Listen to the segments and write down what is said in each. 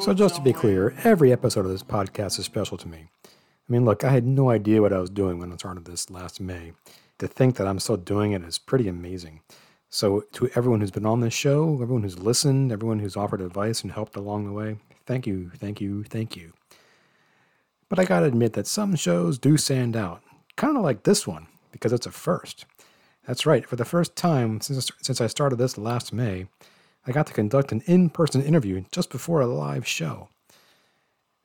So, just to be clear, every episode of this podcast is special to me. I mean, look, I had no idea what I was doing when I started this last May. To think that I'm still doing it is pretty amazing. So, to everyone who's been on this show, everyone who's listened, everyone who's offered advice and helped along the way, thank you, thank you, thank you. But I gotta admit that some shows do stand out, kind of like this one, because it's a first. That's right, for the first time since, since I started this last May, I got to conduct an in person interview just before a live show.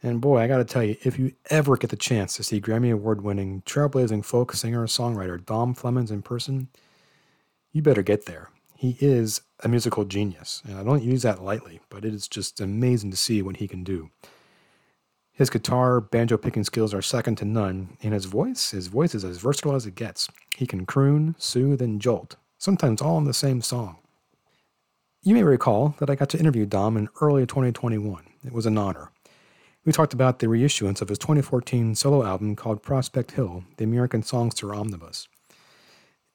And boy, I gotta tell you, if you ever get the chance to see Grammy Award winning, trailblazing folk singer songwriter Dom Flemons in person, you better get there. He is a musical genius, and I don't use that lightly, but it is just amazing to see what he can do. His guitar, banjo picking skills are second to none, and his voice, his voice is as versatile as it gets. He can croon, soothe, and jolt, sometimes all in the same song. You may recall that I got to interview Dom in early 2021. It was an honor. We talked about the reissuance of his 2014 solo album called Prospect Hill, the American Songster Omnibus.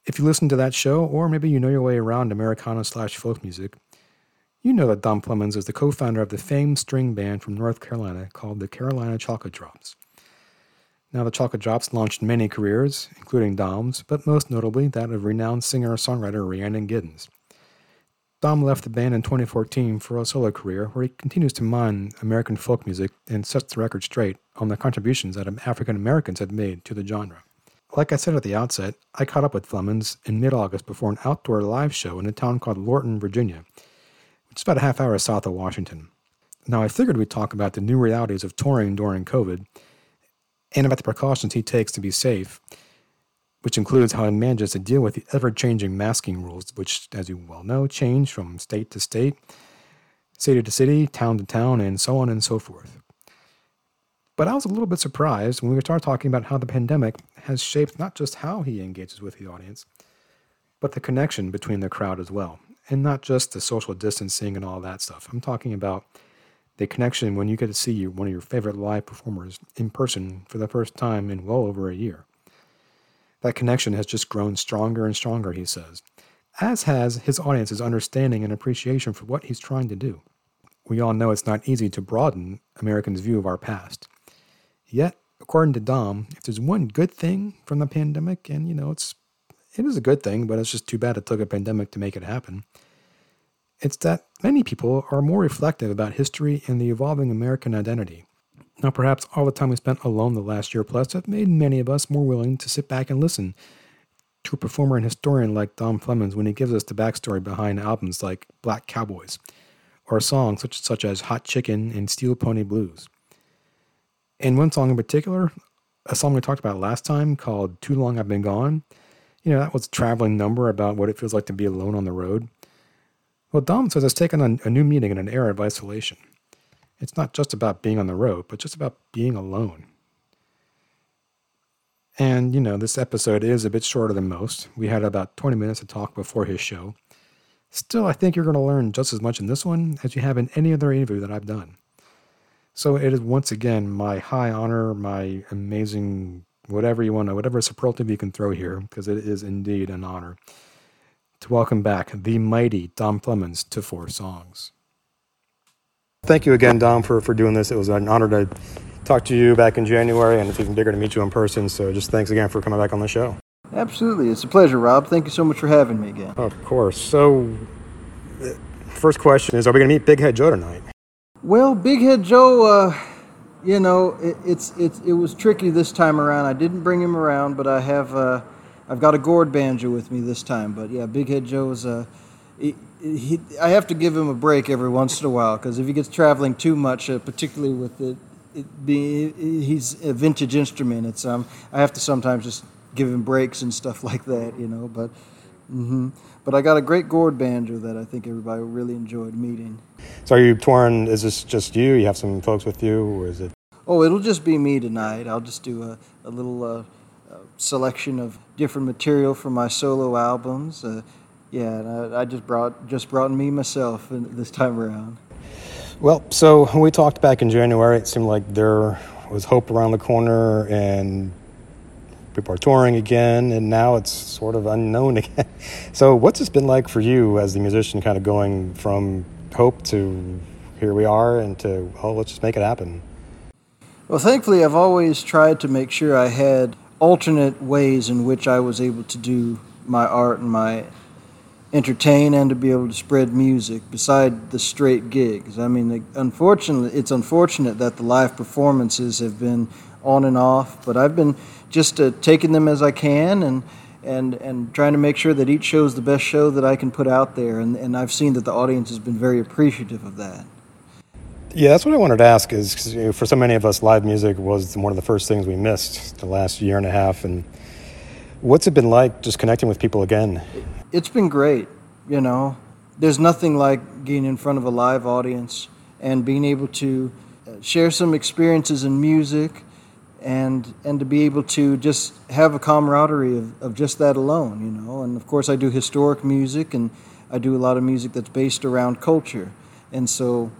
If you listen to that show, or maybe you know your way around Americana slash folk music, you know that Dom Flemons is the co founder of the famed string band from North Carolina called the Carolina Chocolate Drops. Now, the Chocolate Drops launched many careers, including Dom's, but most notably that of renowned singer songwriter Rhiannon Giddens. Dom left the band in 2014 for a solo career where he continues to mine American folk music and sets the record straight on the contributions that African Americans have made to the genre. Like I said at the outset, I caught up with Flemons in mid August before an outdoor live show in a town called Lorton, Virginia, which is about a half hour south of Washington. Now, I figured we'd talk about the new realities of touring during COVID and about the precautions he takes to be safe, which includes how he manages to deal with the ever changing masking rules, which, as you well know, change from state to state, city to city, town to town, and so on and so forth. But I was a little bit surprised when we started talking about how the pandemic has shaped not just how he engages with the audience, but the connection between the crowd as well. And not just the social distancing and all that stuff. I'm talking about the connection when you get to see one of your favorite live performers in person for the first time in well over a year. That connection has just grown stronger and stronger, he says, as has his audience's understanding and appreciation for what he's trying to do. We all know it's not easy to broaden Americans' view of our past. Yet, according to Dom, if there's one good thing from the pandemic, and you know, it's it is a good thing, but it's just too bad it took a pandemic to make it happen. It's that many people are more reflective about history and the evolving American identity. Now, perhaps all the time we spent alone the last year plus have made many of us more willing to sit back and listen to a performer and historian like Dom Flemons when he gives us the backstory behind albums like Black Cowboys or songs such, such as Hot Chicken and Steel Pony Blues. And one song in particular, a song we talked about last time called Too Long I've Been Gone, you know, that was a traveling number about what it feels like to be alone on the road. Well, Dom says it's taken on a new meaning in an era of isolation. It's not just about being on the road, but just about being alone. And, you know, this episode is a bit shorter than most. We had about 20 minutes to talk before his show. Still, I think you're going to learn just as much in this one as you have in any other interview that I've done. So it is once again my high honor, my amazing whatever you want to, whatever superlative you can throw here, because it is indeed an honor to welcome back the mighty Dom Flemons to Four Songs. Thank you again, Dom, for, for doing this. It was an honor to talk to you back in January, and it's even bigger to meet you in person. So just thanks again for coming back on the show. Absolutely. It's a pleasure, Rob. Thank you so much for having me again. Of course. So, uh, first question is Are we going to meet Big Head Joe tonight? Well, Big Head Joe, uh, you know, it, it's it's it was tricky this time around. I didn't bring him around, but I have uh, I've got a gourd banjo with me this time. But yeah, Big Head Joe is uh, he, he, I have to give him a break every once in a while because if he gets traveling too much, uh, particularly with it, it being he's a vintage instrument, it's um I have to sometimes just give him breaks and stuff like that, you know. But hmm but I got a great gourd banjo that I think everybody really enjoyed meeting. So, are you touring? Is this just you? You have some folks with you, or is it? Oh, it'll just be me tonight. I'll just do a, a little uh, uh, selection of different material from my solo albums. Uh, yeah, and I, I just brought just brought me myself this time around. Well, so when we talked back in January, it seemed like there was hope around the corner, and people are touring again, and now it's sort of unknown again. So, what's this been like for you as the musician, kind of going from hope to here we are, and to oh, let's just make it happen? Well, thankfully, I've always tried to make sure I had alternate ways in which I was able to do my art and my entertain and to be able to spread music beside the straight gigs. I mean, unfortunately, it's unfortunate that the live performances have been on and off, but I've been just uh, taking them as I can and and and trying to make sure that each show is the best show that I can put out there. And, and I've seen that the audience has been very appreciative of that. Yeah, that's what I wanted to ask. Is you know, for so many of us, live music was one of the first things we missed the last year and a half. And what's it been like just connecting with people again? It's been great. You know, there's nothing like getting in front of a live audience and being able to uh, share some experiences in music and and to be able to just have a camaraderie of, of just that alone, you know. And of course, I do historic music and I do a lot of music that's based around culture. And so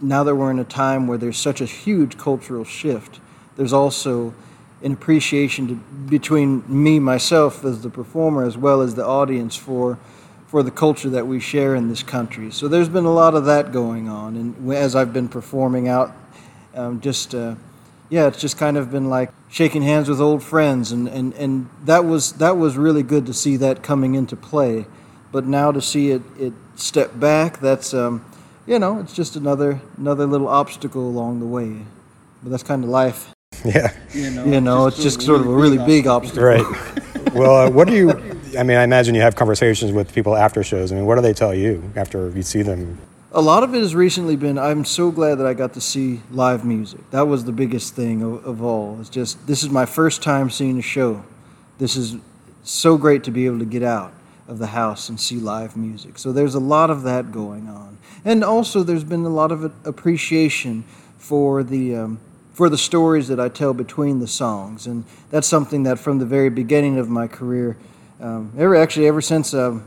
now that we're in a time where there's such a huge cultural shift, there's also an appreciation to, between me myself as the performer as well as the audience for for the culture that we share in this country. So there's been a lot of that going on, and as I've been performing out, um, just uh, yeah, it's just kind of been like shaking hands with old friends, and, and, and that was that was really good to see that coming into play. But now to see it it step back, that's um, you know, it's just another another little obstacle along the way. But that's kind of life. Yeah. You know, you know it's just sort of a really big obstacle. Right. well, uh, what do you? I mean, I imagine you have conversations with people after shows. I mean, what do they tell you after you see them? A lot of it has recently been. I'm so glad that I got to see live music. That was the biggest thing of, of all. It's just this is my first time seeing a show. This is so great to be able to get out of the house and see live music. So there's a lot of that going on, and also there's been a lot of appreciation for the. Um, for the stories that I tell between the songs, and that's something that from the very beginning of my career um, ever actually ever since uh,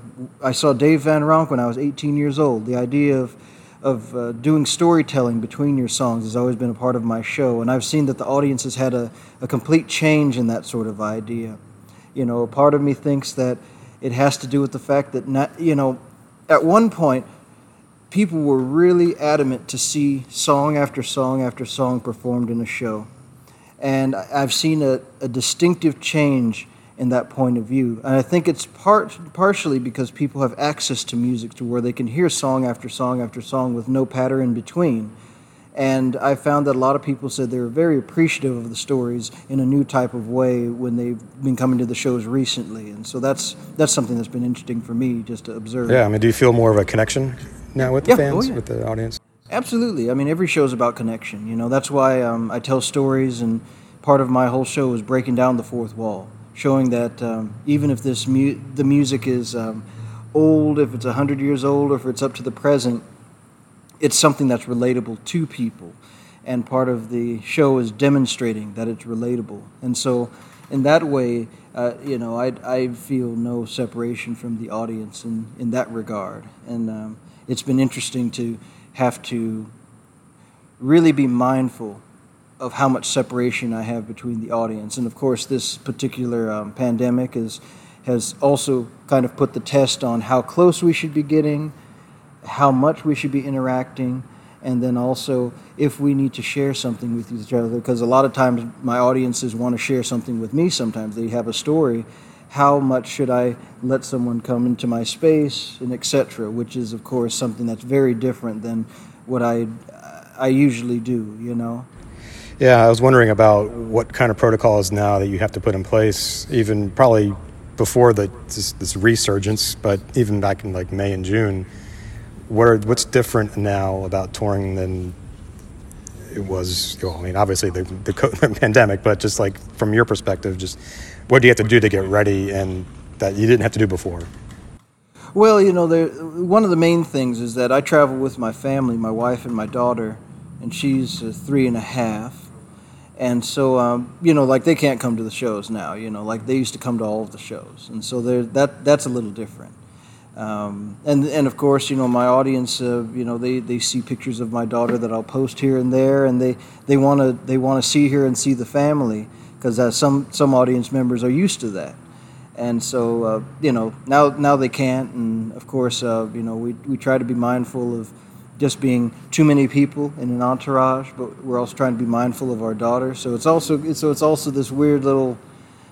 I saw Dave Van Ronk when I was 18 years old, the idea of of uh, doing storytelling between your songs has always been a part of my show, and I've seen that the audience has had a, a complete change in that sort of idea. You know, a part of me thinks that it has to do with the fact that not, you know, at one point, people were really adamant to see song after song after song performed in a show, and I've seen a, a distinctive change in that point of view. And I think it's part, partially because people have access to music to where they can hear song after song after song with no patter in between. And I found that a lot of people said they were very appreciative of the stories in a new type of way when they've been coming to the shows recently. And so that's that's something that's been interesting for me just to observe. Yeah, I mean, do you feel more of a connection now with the yeah. fans, oh, yeah. with the audience? Absolutely. I mean, every show is about connection. You know, that's why um, I tell stories, and part of my whole show is breaking down the fourth wall showing that um, even if this mu- the music is um, old, if it's 100 years old, or if it's up to the present, it's something that's relatable to people. And part of the show is demonstrating that it's relatable. And so, in that way, uh, you know, I, I feel no separation from the audience in, in that regard. And um, it's been interesting to have to really be mindful of how much separation I have between the audience. And of course, this particular um, pandemic is, has also kind of put the test on how close we should be getting, how much we should be interacting, and then also if we need to share something with each other. Because a lot of times my audiences want to share something with me, sometimes they have a story. How much should I let someone come into my space, and etc., which is, of course, something that's very different than what I, I usually do, you know? Yeah, I was wondering about what kind of protocols now that you have to put in place, even probably before the this, this resurgence, but even back in like May and June. What are, what's different now about touring than it was? Well, I mean, obviously the, the pandemic, but just like from your perspective, just what do you have to do to get ready and that you didn't have to do before? Well, you know, there, one of the main things is that I travel with my family, my wife and my daughter, and she's uh, three and a half and so um, you know like they can't come to the shows now you know like they used to come to all of the shows and so that that's a little different Um, and and of course, you know, my audience, uh, you know, they, they see pictures of my daughter that I'll post here and there, and they they want to they want to see her and see the family because uh, some some audience members are used to that, and so uh, you know now now they can't, and of course, uh, you know, we we try to be mindful of just being too many people in an entourage, but we're also trying to be mindful of our daughter. So it's also so it's also this weird little,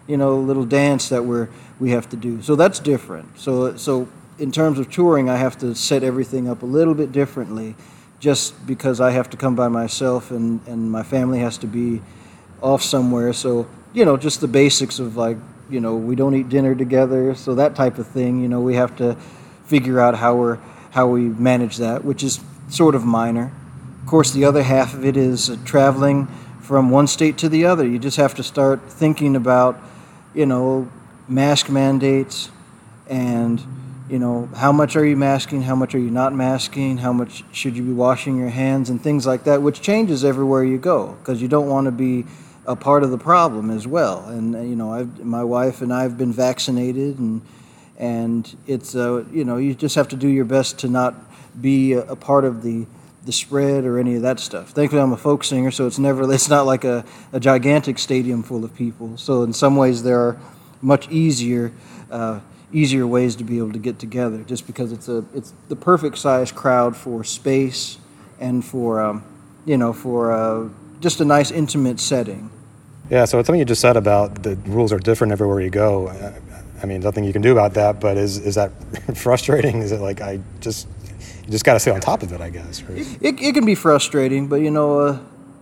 you know, little dance that we're we have to do. So that's different. So so in terms of touring, I have to set everything up a little bit differently, just because I have to come by myself and and my family has to be off somewhere. So you know, just the basics of like you know we don't eat dinner together, so that type of thing. You know, we have to figure out how we're how we manage that, which is sort of minor. Of course, the other half of it is uh, traveling from one state to the other. You just have to start thinking about, you know, mask mandates and you know, how much are you masking? How much are you not masking? How much should you be washing your hands and things like that, which changes everywhere you go because you don't want to be a part of the problem as well. And uh, you know, I've, my wife and I have been vaccinated, and and it's uh, you know, you just have to do your best to not be a, a part of the the spread or any of that stuff. Thankfully, I'm a folk singer, so it's never it's not like a, a gigantic stadium full of people. So in some ways, there are much easier. Uh, easier ways to be able to get together just because it's a it's the perfect size crowd for space and for um, you know for uh, just a nice intimate setting. Yeah so something you just said about the rules are different everywhere you go. I mean nothing you can do about that but is is that frustrating? Is it like i just you just got to stay on top of it i guess it, it can be frustrating but you know uh,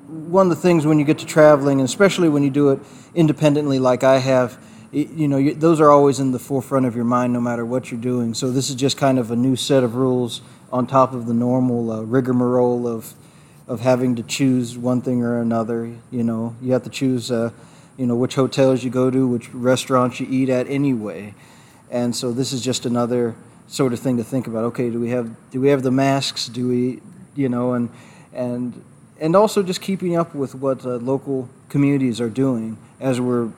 one of the things when you get to traveling and especially when you do it independently like i have you know you, those are always in the forefront of your mind no matter what you're doing. So this is just kind of a new set of rules on top of the normal uh, rigmarole of of having to choose one thing or another you know. You have to choose uh, you know which hotels you go to which restaurants you eat at anyway. And so this is just another sort of thing to think about okay do we have do we have the masks? Do we you know and and and also just keeping up with what uh, local communities are doing as we're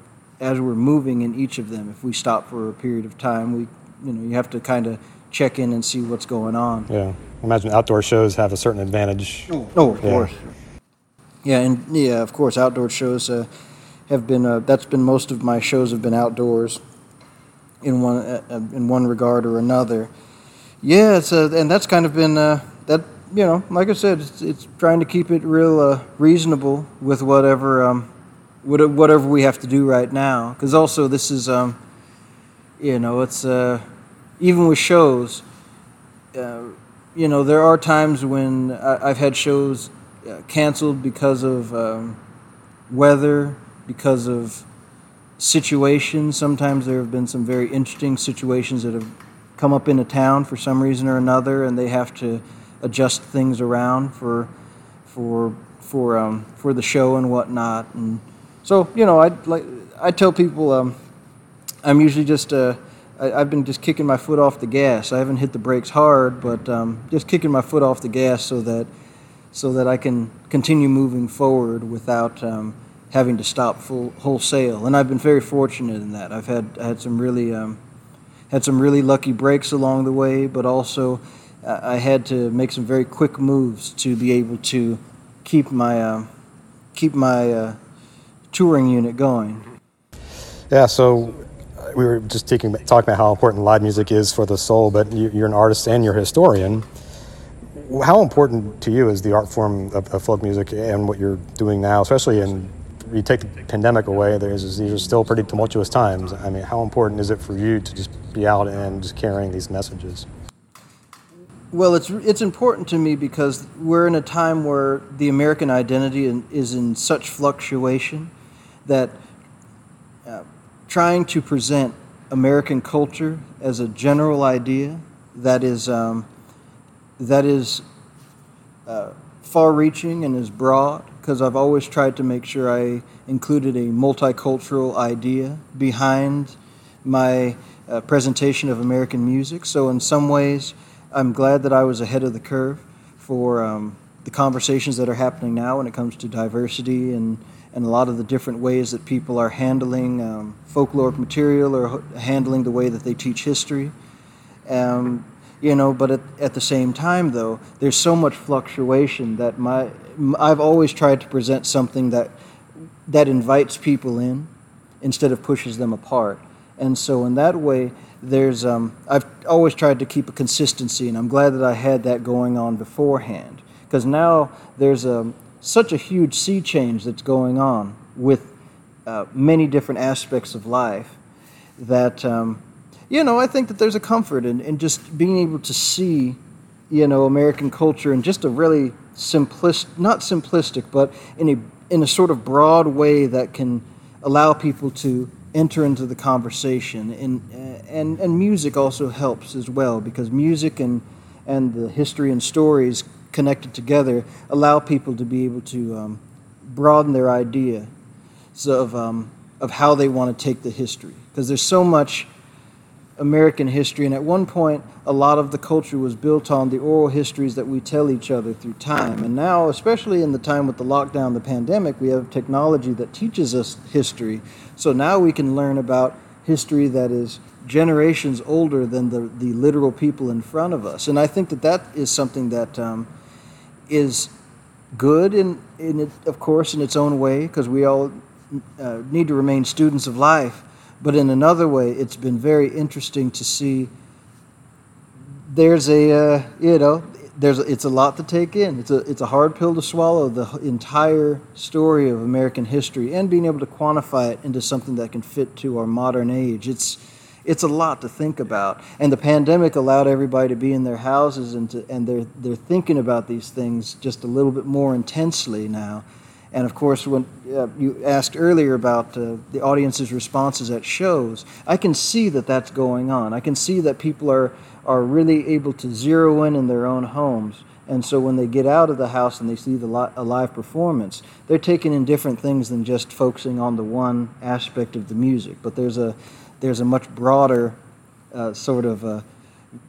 as we're moving in each of them, if we stop for a period of time, we, you know, you have to kind of check in and see what's going on. Yeah, I imagine outdoor shows have a certain advantage. Oh, oh of yeah. course. Yeah, and yeah, of course, outdoor shows uh, have been. Uh, that's been most of my shows have been outdoors, in one uh, uh in one regard or another. Yeah, it's uh, and that's kind of been uh, that. You know, like I said, it's, it's trying to keep it real reasonable with whatever. Um, whatever we have to do right now. Because also, this is, um, you know, it's uh, even with shows, uh, you know, there are times when I, have had shows uh, canceled because of um, weather, because of situations. Sometimes there have been some very interesting situations that have come up in a town for some reason or another, and they have to adjust things around for for for um, for the show and whatnot. And so you know, I like I tell people um, I'm usually just uh, I, have been just kicking my foot off the gas. I haven't hit the brakes hard, but um, just kicking my foot off the gas so that so that I can continue moving forward without um, having to stop full wholesale. And I've been very fortunate in that. I've had I had some really um, had some really lucky breaks along the way, but also uh, I had to make some very quick moves to be able to keep my uh, keep my uh, touring unit going. Yeah, so uh, we were just taking, talking about how important live music is for the soul, but you, are an artist and you're a historian. How important to you is the art form of, of folk music and what you're doing now, especially in you take the pandemic away, there's, these are still pretty tumultuous times. I mean, how important is it for you to just be out and just carrying these messages? Well, it's it's important to me because we're in a time where the American identity is in such fluctuation that uh, trying to present American culture as a general idea that is um, that is uh, far-reaching and is broad because I've always tried to make sure I included a multicultural idea behind my uh, presentation of American music. So in some ways, I'm glad that I was ahead of the curve for um, the conversations that are happening now when it comes to diversity and and a lot of the different ways that people are handling um, folkloric material or handling the way that they teach history. Um, you know, but at, at the same time, though, there's so much fluctuation that my I've always tried to present something that that invites people in instead of pushes them apart. And so, in that way, there's um, I've always tried to keep a consistency, and I'm glad that I had that going on beforehand because now there's a such a huge sea change that's going on with uh, many different aspects of life that um, you know I think that there's a comfort in, in just being able to see you know American culture in just a really simplist not simplistic but in a in a sort of broad way that can allow people to enter into the conversation. And and and music also helps as well because music and and the history and stories connected together allow people to be able to um, broaden their idea of um, of how they want to take the history. Because there's so much American history and at one point a lot of the culture was built on the oral histories that we tell each other through time. And now especially in the time with the lockdown the pandemic we have technology that teaches us history. So now we can learn about history that is generations older than the, the literal people in front of us. And I think that that is something that um, is good, in, in it, of course, in its own way, because we all uh, need to remain students of life. But in another way, it's been very interesting to see there's a, uh, you know, there's it's a lot to take in. It's a it's a hard pill to swallow the entire story of American history and being able to quantify it into something that can fit to our modern age. It's it's a lot to think about. And the pandemic allowed everybody to be in their houses and to, and they're they're thinking about these things just a little bit more intensely now. And of course, when uh, you asked earlier about uh, the audience's responses at shows, I can see that that's going on. I can see that people are are really able to zero in in their own homes. And so when they get out of the house and they see the li- a live performance, they're taking in different things than just focusing on the one aspect of the music. But there's a there's a much broader uh, sort of uh,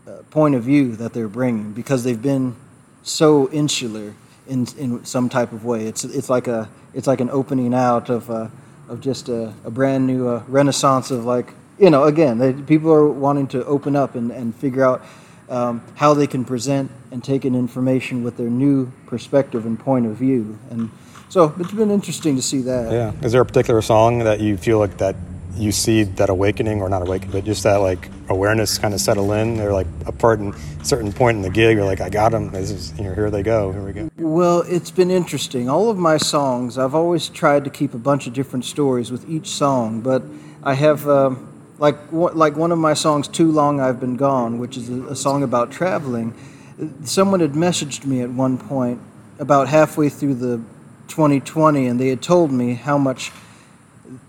uh, point of view that they're bringing because they've been so insular in in some type of way. It's it's like a it's like an opening out of uh, of just a, a brand new uh, renaissance of like you know, again, they, people are wanting to open up and, and figure out um, how they can present and take in information with their new perspective and point of view. And so it's been interesting to see that. Yeah. Is there a particular song that you feel like that you see that awakening, or not awakening, but just that like awareness kind of settle in? They're like a part in certain point in the gig, you're like, I got them. This is, you know, here they go. Here we go. Well, it's been interesting. All of my songs, I've always tried to keep a bunch of different stories with each song, but I have. Um, like like one of my songs too long i've been gone which is a, a, song about traveling someone had messaged me at one point about halfway through the 2020 and they had told me how much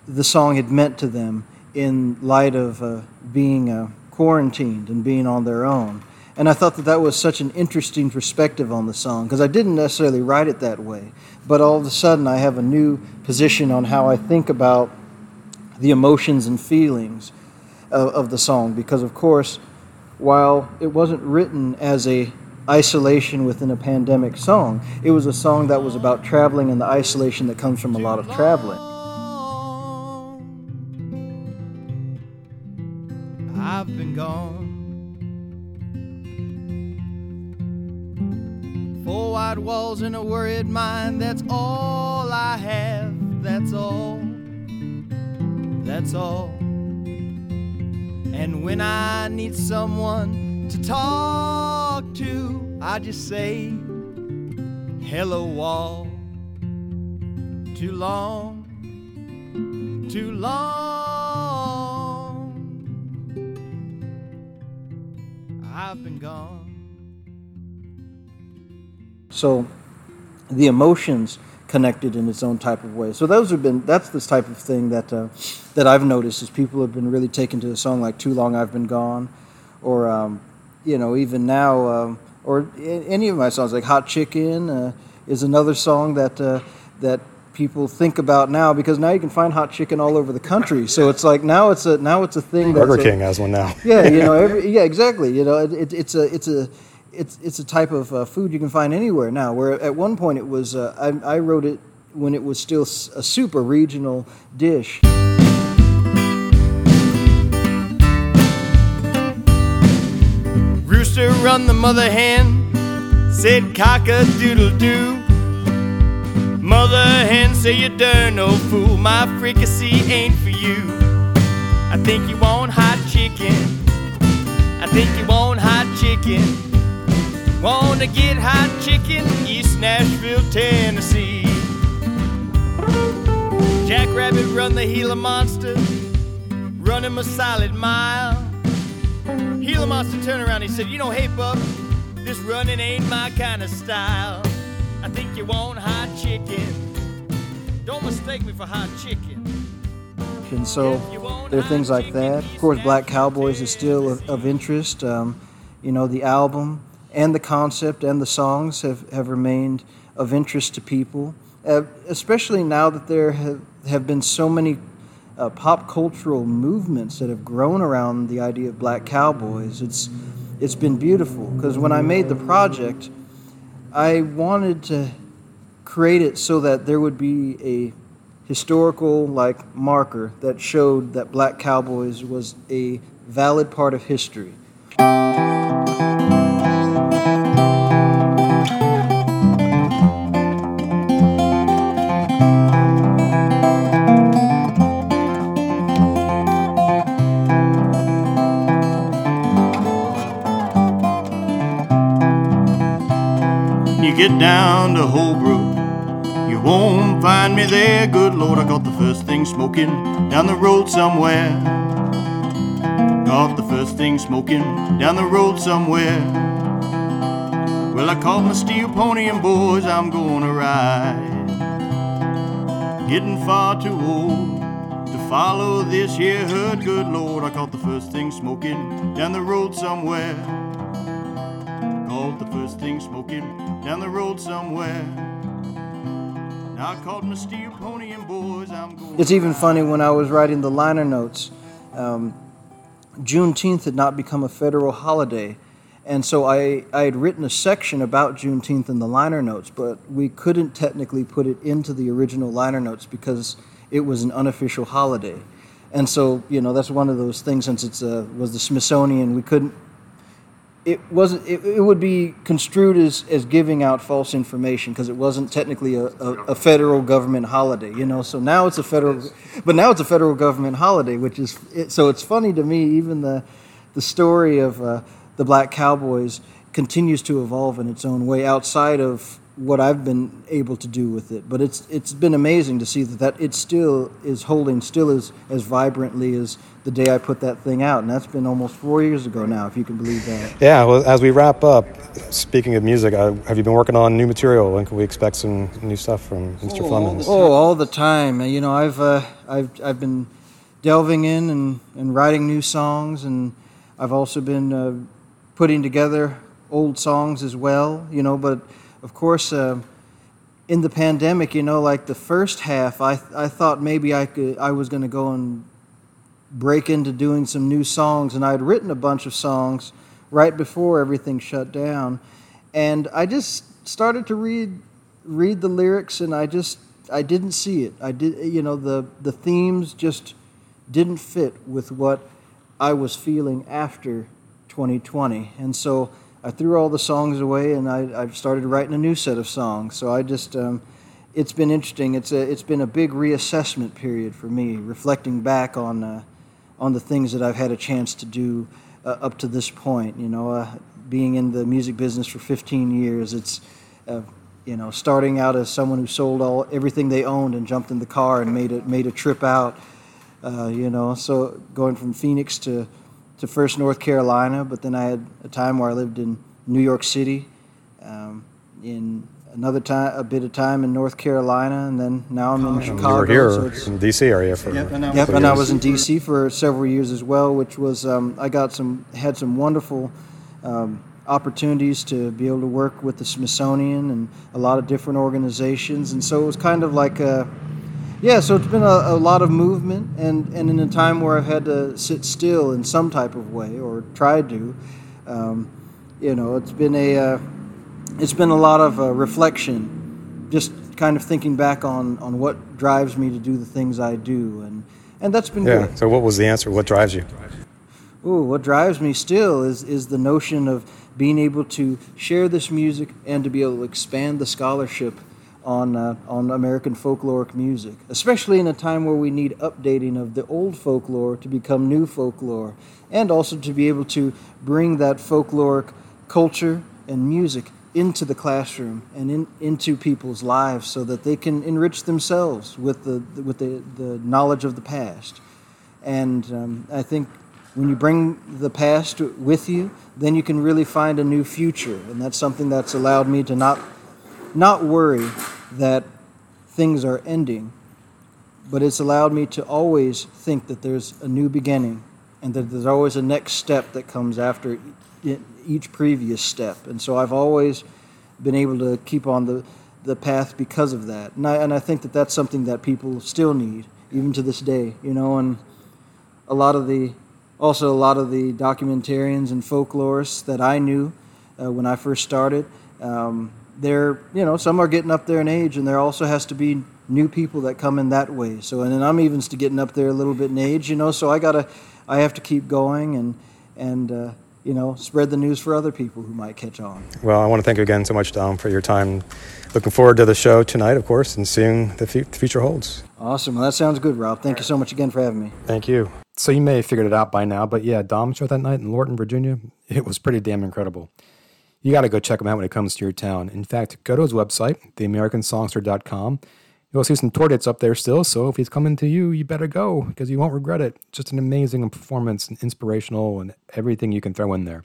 the song had meant to them in light of uh, being uh, quarantined and being on their own. And i thought that that was such an interesting perspective on the song because i didn't necessarily write it that way. But all of a sudden i have a new position on how i think about the emotions and feelings of, of the song. Because, of course, while it wasn't written as a isolation within a pandemic song, it was a song that was about traveling and the isolation that comes from a lot of traveling. I've been gone. Four white walls and a worried mind, that's all I have, that's all, that's all. And when I need someone to talk to, I just say, Hello, wall. Too long, too long. I've been gone. So the emotions connected in its own type of way. So those have been that's this type of thing that uh, that I've noticed is people have been really taken to a song like "Too Long I've Been Gone," or um, you know even now, um, or any of my songs like "Hot Chicken" uh, is another song that uh, that people think about now because now you can find hot chicken all over the country. So it's like now it's a now it's a thing. Burger King has one now. Yeah, you know, every, yeah, exactly. You know, it, it, it's a it's a it's it's a type of uh, food you can find anywhere now. Where at one point it was, uh, I, I wrote it when it was still a super regional dish. Rooster run the mother hen, said cock a doodle doo. Mother hen say you darn no fool, my fricassee ain't for you. I think you want hot chicken. I think you want hot chicken. Wanna get hot chicken, East Nashville, Tennessee. Jackrabbit run the Gila monster, run him a solid mile. Gila monster turn around, he said, You know, hey, bub, this running ain't my kind of style. I think you want hot chicken. Don't mistake me for hot chicken. And so there are things like that. Of course, Black Cowboys is still of, of interest. Um, you know, the album and the concept and the songs have, have remained of interest to people, uh, especially now that there have, have been so many uh, pop cultural movements that have grown around the idea of black cowboys. It's, it's been beautiful because when I made the project, I wanted to create it so that there would be a historical like marker that showed that black cowboys was a valid part of history. Get down to Holbrook, you won't find me there. Good Lord, I got the first thing smoking down the road somewhere. Got the first thing smoking down the road somewhere. Well, I called my steel pony and boys, I'm gonna ride. Getting far too old to follow this here herd. Good Lord, I caught the first thing smoking down the road somewhere. Thing smoking down the road somewhere. Now I called my steel pony and boys, I'm going. It's even funny when I was writing the liner notes. Um, Juneteenth had not become a federal holiday, and so I, I had written a section about Juneteenth in the liner notes, but we couldn't technically put it into the original liner notes because it was an unofficial holiday. And so, you know, that's one of those things since it's uh, was the Smithsonian, we couldn't it wasn't it, it would be construed as, as giving out false information because it wasn't technically a, a, a, federal government holiday you know? So now it's a federal but now it's a federal government holiday which is it, so it's funny to me even the the story of uh, the black cowboys continues to evolve in its own way outside of what I've been able to do with it but it's it's been amazing to see that, that it still is holding still as as vibrantly as the day I put that thing out, and that's been almost four years ago now, if you can believe that. Yeah. Well, as we wrap up, speaking of music, uh, have you been working on new material? When can we expect some new stuff from Mr. Oh, Flemons? Oh, all the time. You know, I've uh, I've I've been delving in and, and writing new songs, and I've also been uh, putting together old songs as well. You know, but of course. Uh, in the pandemic, you know, like the first half, I I thought maybe I could I was going to go and break into doing some new songs, and I had written a bunch of songs right before everything shut down, and I just started to read read the lyrics, and I just I didn't see it. I did, you know, the the themes just didn't fit with what I was feeling after 2020, and so I threw all the songs away, and I, I started writing a new set of songs. So I just um, it's been interesting. It's a it's been a big reassessment period for me, reflecting back on. Uh, on the things that I've had a chance to do uh, up to this point. You know, uh, being in the music business for 15 years, it's uh, you know starting out as someone who sold all everything they owned and jumped in the car and made a made a trip out. Uh, you know, so going from Phoenix to to first North Carolina, but then I had a time where I lived in New York City. Um, in another time, a bit of time in North Carolina, and then now I'm in Chicago. You were here so in D.C. area for yep, and, I, yep, and I was in D.C. for several years as well, which was um, I got some had some wonderful um, opportunities to be able to work with the Smithsonian and a lot of different organizations, and so it was kind of like a yeah. So it's been a, a lot of movement, and and in a time where I've had to sit still in some type of way or tried to. Um, you know, it's been a uh, it's been a lot of uh, reflection, just kind of thinking back on, on what drives me to do the things I do, and and that's been yeah. Good. So, what was the answer? What drives you? ooh, what drives me still is is the notion of being able to share this music and to be able to expand the scholarship on uh, on American folkloric music, especially in a time where we need updating of the old folklore to become new folklore, and also to be able to bring that folkloric culture and music into the classroom and in, into people's lives so that they can enrich themselves with the with the, the knowledge of the past. And um, I think when you bring the past with you, then you can really find a new future, and that's something that's allowed me to not not worry that things are ending, but it's allowed me to always think that there's a new beginning and that there's always a next step that comes after each previous step. And so I've always been able to keep on the, the path because of that. And I, and I think that that's something that people still need, even to this day, you know, and a lot of the, also a lot of the documentarians and folklorists that I knew uh, when I first started, um, they're, you know, some are getting up there in age and there also has to be new people that come in that way. So, and then I'm even getting up there a little bit in age, you know, so I gotta, I have to keep going and, and, uh, you know, spread the news for other people who might catch on. Well, I want to thank you again so much, Dom, for your time. Looking forward to the show tonight, of course, and seeing the, f- the future holds. Awesome. Well, that sounds good, Rob. Thank you so much again for having me. Thank you. So you may have figured it out by now, but yeah, Dom's show that night in Lorton, Virginia, it was pretty damn incredible. You got to go check him out when it comes to your town. In fact, go to his website, theamericansongster.com You'll see some tour dates up there still, so if he's coming to you, you better go because you won't regret it. Just an amazing performance and inspirational and everything you can throw in there.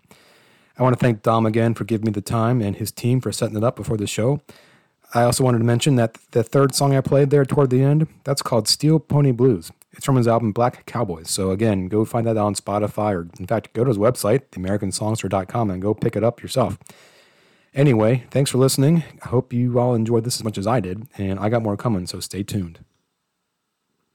I want to thank Dom again for giving me the time and his team for setting it up before the show. I also wanted to mention that the third song I played there toward the end, that's called Steel Pony Blues. It's from his album Black Cowboys. So again, go find that on Spotify or in fact, go to his website, theamericansongster.com and go pick it up yourself. Anyway, thanks for listening. I hope you all enjoyed this as much as I did, and I got more coming, so stay tuned.